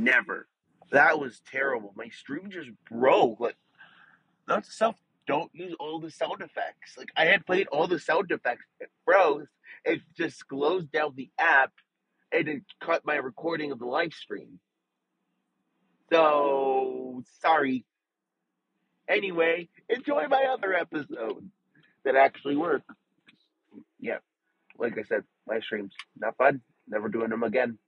Never. That was terrible. My stream just broke. Like, that's stuff. Don't use all the sound effects. Like, I had played all the sound effects. It froze. It just closed down the app and it cut my recording of the live stream. So, sorry. Anyway, enjoy my other episode that actually work. Yeah, like I said, live streams, not fun. Never doing them again.